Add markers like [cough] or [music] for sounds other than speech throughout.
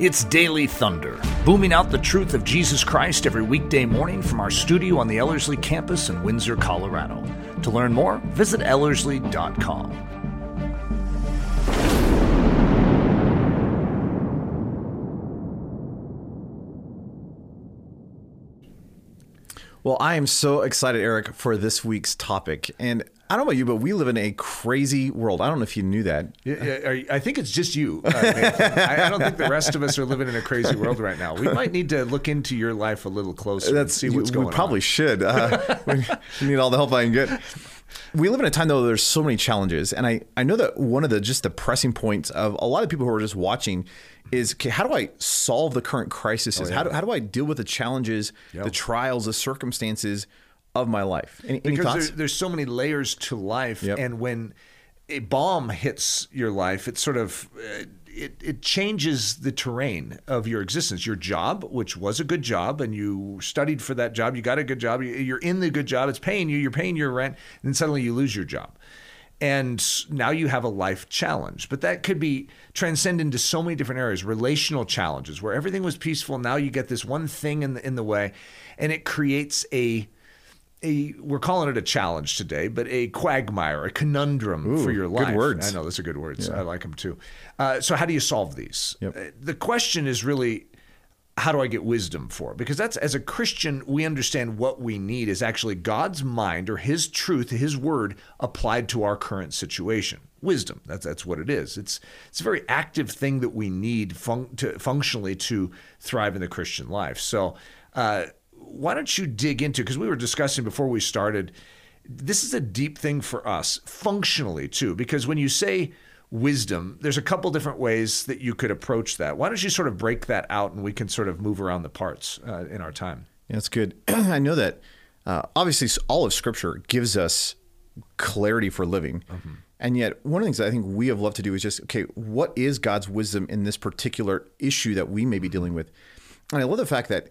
It's Daily Thunder, booming out the truth of Jesus Christ every weekday morning from our studio on the Ellerslie campus in Windsor, Colorado. To learn more, visit Ellerslie.com. Well, I am so excited, Eric, for this week's topic. And I don't know about you, but we live in a crazy world. I don't know if you knew that. I think it's just you. Uh, I, I don't think the rest of us are living in a crazy world right now. We might need to look into your life a little closer That's, and see what's going on. We probably on. should. Uh, [laughs] we need all the help I can get. We live in a time though there's so many challenges, and I I know that one of the just the pressing points of a lot of people who are just watching is okay, how do I solve the current crises? Oh, yeah. How do how do I deal with the challenges, yep. the trials, the circumstances of my life? Any, any because there, there's so many layers to life, yep. and when a bomb hits your life, it's sort of uh, it, it changes the terrain of your existence. Your job, which was a good job, and you studied for that job, you got a good job, you're in the good job, it's paying you, you're paying your rent, and then suddenly you lose your job. And now you have a life challenge. But that could be transcend into so many different areas, relational challenges where everything was peaceful. Now you get this one thing in the in the way, and it creates a a we're calling it a challenge today, but a quagmire, a conundrum Ooh, for your life. Good words. I know those are good words. Yeah. I like them too. Uh, so how do you solve these? Yep. Uh, the question is really how do I get wisdom for? Because that's as a Christian, we understand what we need is actually God's mind or His truth, His word applied to our current situation. Wisdom. That's that's what it is. It's it's a very active thing that we need fun- to functionally to thrive in the Christian life. So. Uh, why don't you dig into because we were discussing before we started this is a deep thing for us functionally too because when you say wisdom there's a couple different ways that you could approach that. Why don't you sort of break that out and we can sort of move around the parts uh, in our time? Yeah, that's good. [clears throat] I know that uh, obviously all of scripture gives us clarity for living. Mm-hmm. and yet one of the things i think we have loved to do is just okay what is god's wisdom in this particular issue that we may be dealing with? And i love the fact that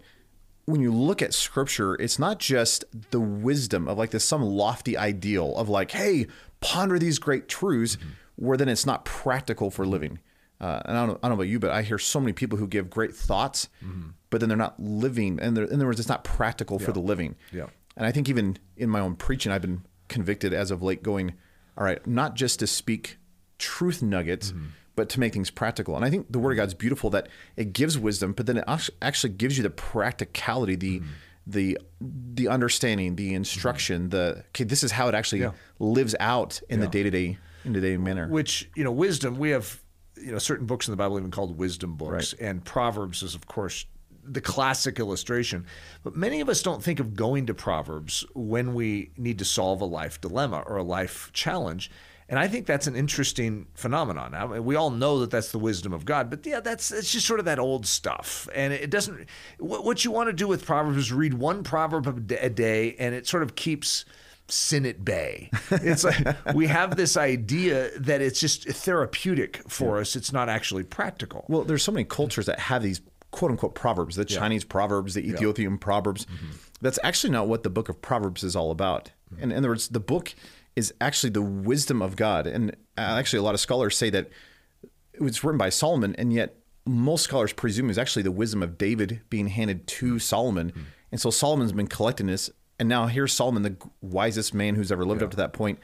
when you look at scripture, it's not just the wisdom of like this some lofty ideal of like, hey, ponder these great truths, mm-hmm. where then it's not practical for living. Uh, and I don't, I don't know about you, but I hear so many people who give great thoughts, mm-hmm. but then they're not living. And in other words, it's not practical yeah. for the living. Yeah. And I think even in my own preaching, I've been convicted as of late going, all right, not just to speak truth nuggets, mm-hmm but to make things practical. And I think the Word of God's beautiful that it gives wisdom, but then it actually gives you the practicality, the mm-hmm. the the understanding, the instruction, mm-hmm. the okay, this is how it actually yeah. lives out in yeah. the day to day in the day manner. Which you know, wisdom. We have you know certain books in the Bible even called wisdom books, right. and Proverbs is of course the classic illustration. But many of us don't think of going to Proverbs when we need to solve a life dilemma or a life challenge. And I think that's an interesting phenomenon. I mean, we all know that that's the wisdom of God, but yeah, that's it's just sort of that old stuff. And it doesn't. What you want to do with Proverbs is read one proverb a day, and it sort of keeps sin at bay. It's like [laughs] we have this idea that it's just therapeutic for yeah. us. It's not actually practical. Well, there's so many cultures that have these quote unquote proverbs, the yeah. Chinese proverbs, the Ethiopian yeah. proverbs. Mm-hmm. That's actually not what the book of Proverbs is all about. Mm-hmm. And in other words, the book is actually the wisdom of God. And uh, actually, a lot of scholars say that it was written by Solomon, and yet most scholars presume is actually the wisdom of David being handed to Solomon. Mm-hmm. And so Solomon's been collecting this, and now here's Solomon, the wisest man who's ever lived yeah. up to that point,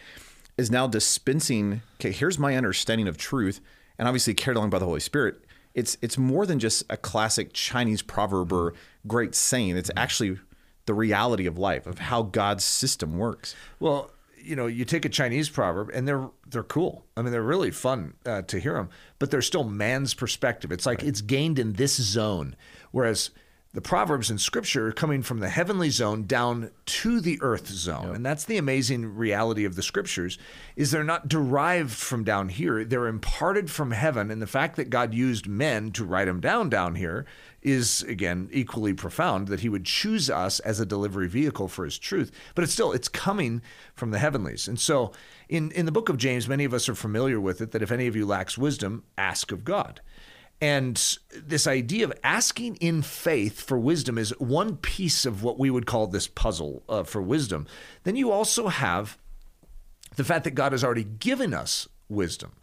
is now dispensing. Okay, here's my understanding of truth, and obviously carried along by the Holy Spirit. It's it's more than just a classic Chinese proverb or great saying. It's mm-hmm. actually the reality of life of how God's system works. Well, you know, you take a Chinese proverb and they're they're cool. I mean, they're really fun uh, to hear them, but they're still man's perspective. It's like right. it's gained in this zone, whereas the proverbs in scripture are coming from the heavenly zone down to the earth zone. Yep. and that's the amazing reality of the scriptures is they're not derived from down here. They're imparted from heaven. And the fact that god used men to write them down down here is again equally profound that he would choose us as a delivery vehicle for his truth. But it's still it's coming from the heavenlies. And so in in the book of james many of us are familiar with it that if any of you lacks wisdom ask of god and this idea of asking in faith for wisdom is one piece of what we would call this puzzle uh, for wisdom. Then you also have the fact that God has already given us wisdom.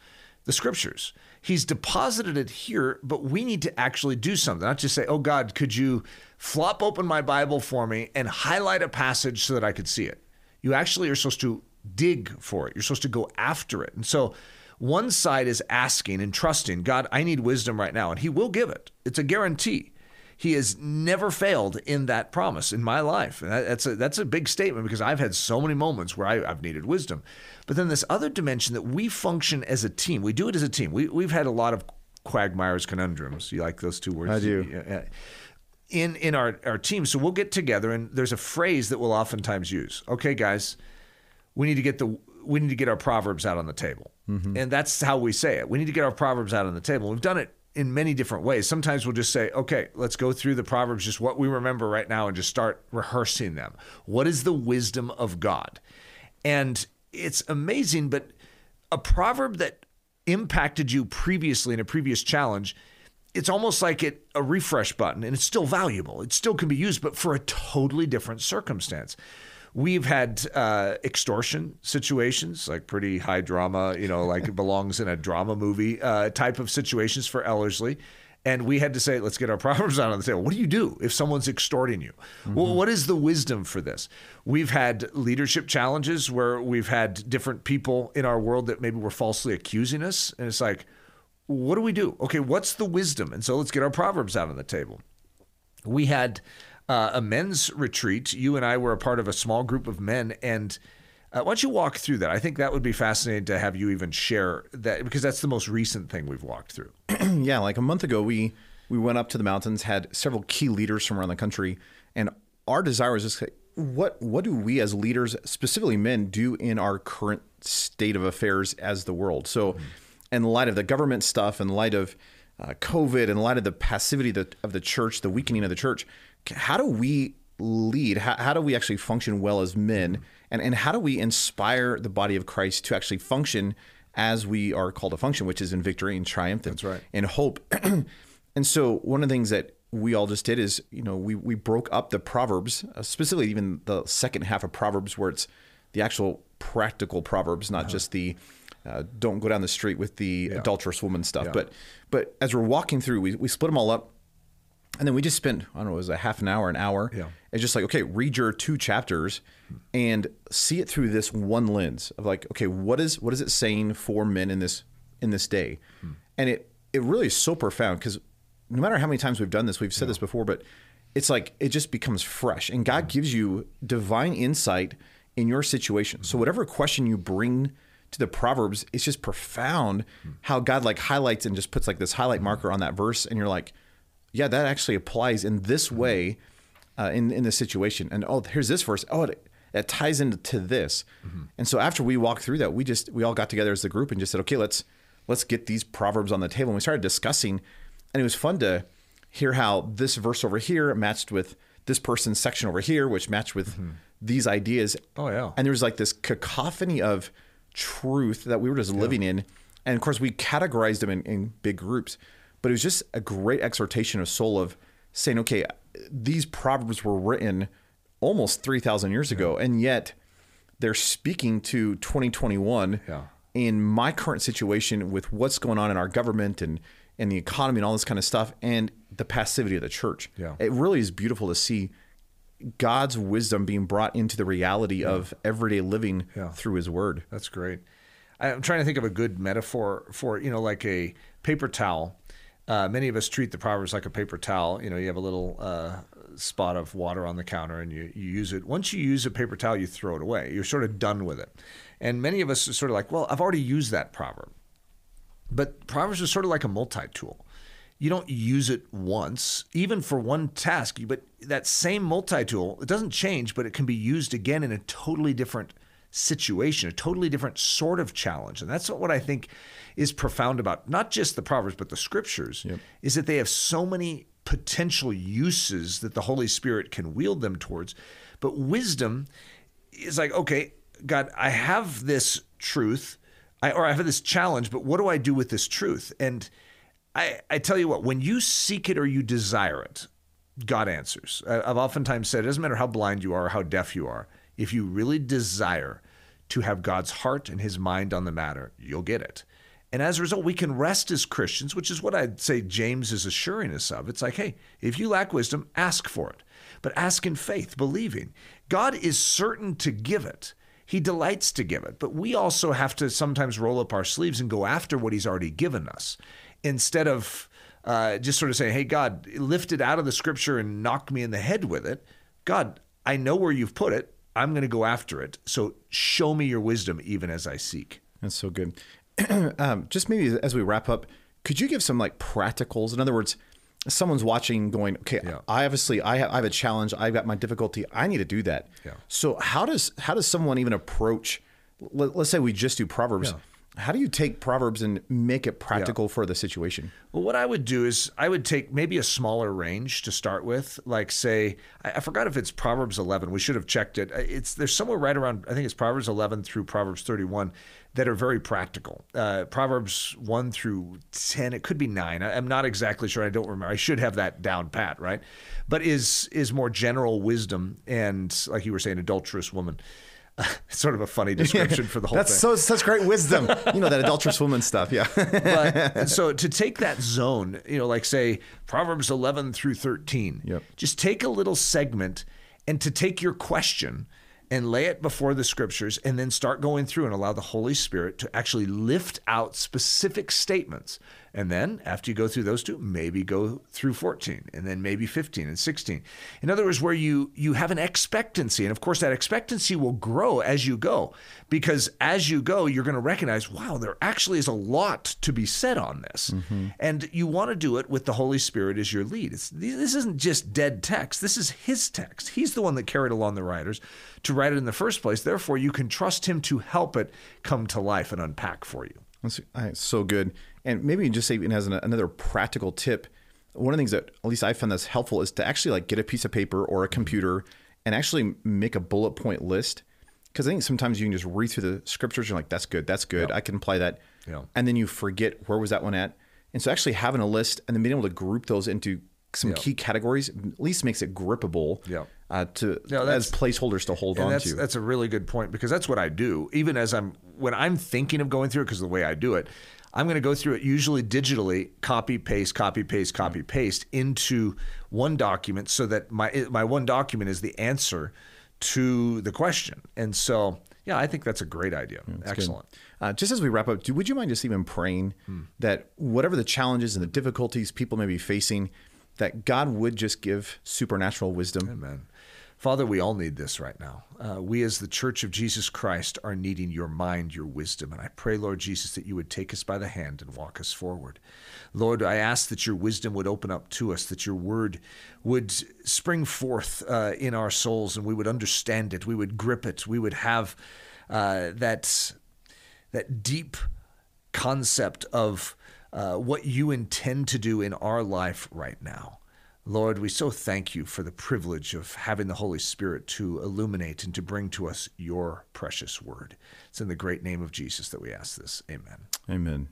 the scriptures. He's deposited it here, but we need to actually do something, not just say, oh God, could you flop open my Bible for me and highlight a passage so that I could see it? You actually are supposed to dig for it, you're supposed to go after it. And so, one side is asking and trusting God, I need wisdom right now, and He will give it. It's a guarantee. He has never failed in that promise in my life. And that's a, that's a big statement because I've had so many moments where I, I've needed wisdom. But then this other dimension that we function as a team, we do it as a team. We, we've had a lot of quagmires conundrums. You like those two words? I do. In, in our, our team. So we'll get together and there's a phrase that we'll oftentimes use. Okay, guys, we need to get the we need to get our proverbs out on the table. Mm-hmm. And that's how we say it. We need to get our proverbs out on the table. We've done it in many different ways. Sometimes we'll just say, okay, let's go through the Proverbs, just what we remember right now, and just start rehearsing them. What is the wisdom of God? And it's amazing, but a proverb that impacted you previously in a previous challenge, it's almost like it a refresh button and it's still valuable. It still can be used, but for a totally different circumstance. We've had uh, extortion situations, like pretty high drama, you know, like it belongs in a drama movie uh, type of situations for Ellerslie. And we had to say, let's get our [laughs] proverbs out on the table. What do you do if someone's extorting you? Mm-hmm. Well, what is the wisdom for this? We've had leadership challenges where we've had different people in our world that maybe were falsely accusing us. And it's like, what do we do? Okay, what's the wisdom? And so let's get our proverbs out on the table. We had uh, a men's retreat. You and I were a part of a small group of men, and uh, why don't you walk through that? I think that would be fascinating to have you even share that because that's the most recent thing we've walked through. [clears throat] yeah, like a month ago, we we went up to the mountains, had several key leaders from around the country, and our desire was just what what do we as leaders, specifically men, do in our current state of affairs as the world? So, mm-hmm. in light of the government stuff, in light of uh, COVID, in light of the passivity of the, of the church, the weakening of the church, how do we lead? How, how do we actually function well as men? And, and how do we inspire the body of Christ to actually function as we are called to function, which is in victory and triumph and, That's right. and hope? [clears throat] and so one of the things that we all just did is, you know, we, we broke up the Proverbs, uh, specifically even the second half of Proverbs, where it's the actual practical Proverbs, not uh-huh. just the uh, don't go down the street with the yeah. adulterous woman stuff. Yeah. But but as we're walking through, we, we split them all up and then we just spent, I don't know, it was a half an hour, an hour. Yeah. It's just like, okay, read your two chapters and see it through this one lens of like, okay, what is what is it saying for men in this in this day? Hmm. And it it really is so profound because no matter how many times we've done this, we've said yeah. this before, but it's like it just becomes fresh. And God gives you divine insight in your situation. So hmm. whatever question you bring to the Proverbs, it's just profound hmm. how God like highlights and just puts like this highlight hmm. marker on that verse, and you're like, yeah, that actually applies in this mm-hmm. way uh, in in this situation. And oh, here's this verse. Oh, it, it ties into this. Mm-hmm. And so after we walked through that, we just we all got together as the group and just said, okay, let's let's get these proverbs on the table. And we started discussing, and it was fun to hear how this verse over here matched with this person's section over here, which matched with mm-hmm. these ideas. Oh yeah. And there was like this cacophony of truth that we were just yeah. living in. And of course, we categorized them in, in big groups. But it was just a great exhortation of soul of saying, okay, these proverbs were written almost 3,000 years yeah. ago, and yet they're speaking to 2021 yeah. in my current situation with what's going on in our government and, and the economy and all this kind of stuff and the passivity of the church. Yeah. It really is beautiful to see God's wisdom being brought into the reality of everyday living through his word. That's great. I'm trying to think of a good metaphor for, you know, like a paper towel uh, many of us treat the Proverbs like a paper towel. You know, you have a little uh, spot of water on the counter and you, you use it. Once you use a paper towel, you throw it away. You're sort of done with it. And many of us are sort of like, well, I've already used that proverb. But Proverbs are sort of like a multi tool. You don't use it once, even for one task, but that same multi tool, it doesn't change, but it can be used again in a totally different situation, a totally different sort of challenge. And that's what I think is profound about not just the Proverbs, but the scriptures, yep. is that they have so many potential uses that the Holy Spirit can wield them towards. But wisdom is like, okay, God, I have this truth, I, or I have this challenge, but what do I do with this truth? And I, I tell you what, when you seek it or you desire it, God answers. I've oftentimes said it doesn't matter how blind you are or how deaf you are, if you really desire to have God's heart and his mind on the matter, you'll get it. And as a result, we can rest as Christians, which is what I'd say James is assuring us of. It's like, hey, if you lack wisdom, ask for it, but ask in faith, believing. God is certain to give it. He delights to give it, but we also have to sometimes roll up our sleeves and go after what He's already given us instead of uh, just sort of saying, hey, God, lift it out of the scripture and knock me in the head with it. God, I know where you've put it. I'm going to go after it. So show me your wisdom even as I seek. That's so good. [clears throat] um, just maybe as we wrap up, could you give some like practicals? In other words, someone's watching going, okay, yeah. I obviously I have, I have a challenge. I've got my difficulty. I need to do that. Yeah. So how does how does someone even approach? Let, us say we just do proverbs. Yeah. How do you take Proverbs and make it practical yeah. for the situation? Well, what I would do is I would take maybe a smaller range to start with. Like, say, I, I forgot if it's Proverbs 11. We should have checked it. It's there's somewhere right around. I think it's Proverbs 11 through Proverbs 31 that are very practical. Uh, Proverbs 1 through 10, it could be 9. I, am not exactly sure. I don't remember. I should have that down pat, right? But is is more general wisdom and, like you were saying, adulterous woman. [laughs] Sort of a funny description for the whole [laughs] That's thing. so such great wisdom. you know that adulterous woman stuff, yeah. but [laughs] so to take that zone, you know, like say Proverbs 11 through 13, yep. just take a little segment and to take your question and lay it before the scriptures and then start going through and allow the Holy Spirit to actually lift out specific statements and then after you go through those two, maybe go through 14 and then maybe 15 and 16. In other words, where you you have an expectancy. And of course, that expectancy will grow as you go. Because as you go, you're going to recognize, wow, there actually is a lot to be said on this. Mm-hmm. And you want to do it with the Holy Spirit as your lead. It's, this isn't just dead text. This is his text. He's the one that carried along the writers to write it in the first place. Therefore, you can trust him to help it come to life and unpack for you. That's so good. And maybe just say as an, another practical tip, one of the things that at least I found that's helpful is to actually like get a piece of paper or a computer and actually make a bullet point list. Because I think sometimes you can just read through the scriptures. You're like, that's good, that's good. I can apply that. And then you forget where was that one at. And so actually having a list and then being able to group those into some key categories at least makes it grippable yep. Uh, to as placeholders to hold on that's, to. That's a really good point because that's what I do. Even as I'm when I'm thinking of going through it, because the way I do it, I'm going to go through it usually digitally, copy paste, copy paste, copy paste into one document, so that my my one document is the answer to the question. And so, yeah, I think that's a great idea. Excellent. Uh, just as we wrap up, do, would you mind just even praying hmm. that whatever the challenges and the difficulties people may be facing, that God would just give supernatural wisdom? Amen. Father, we all need this right now. Uh, we, as the Church of Jesus Christ, are needing your mind, your wisdom. And I pray, Lord Jesus, that you would take us by the hand and walk us forward. Lord, I ask that your wisdom would open up to us, that your word would spring forth uh, in our souls, and we would understand it, we would grip it, we would have uh, that, that deep concept of uh, what you intend to do in our life right now. Lord, we so thank you for the privilege of having the Holy Spirit to illuminate and to bring to us your precious word. It's in the great name of Jesus that we ask this. Amen. Amen.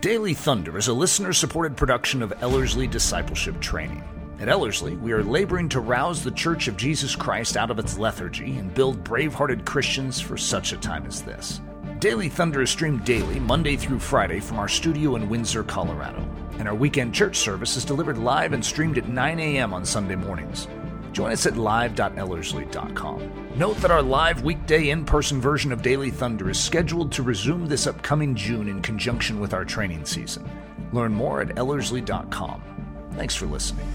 Daily Thunder is a listener supported production of Ellerslie Discipleship Training. At Ellerslie, we are laboring to rouse the Church of Jesus Christ out of its lethargy and build brave hearted Christians for such a time as this. Daily Thunder is streamed daily, Monday through Friday, from our studio in Windsor, Colorado and our weekend church service is delivered live and streamed at 9 a.m. on Sunday mornings. Join us at live.ellerslie.com. Note that our live weekday in person version of Daily Thunder is scheduled to resume this upcoming June in conjunction with our training season. Learn more at ellerslie.com. Thanks for listening.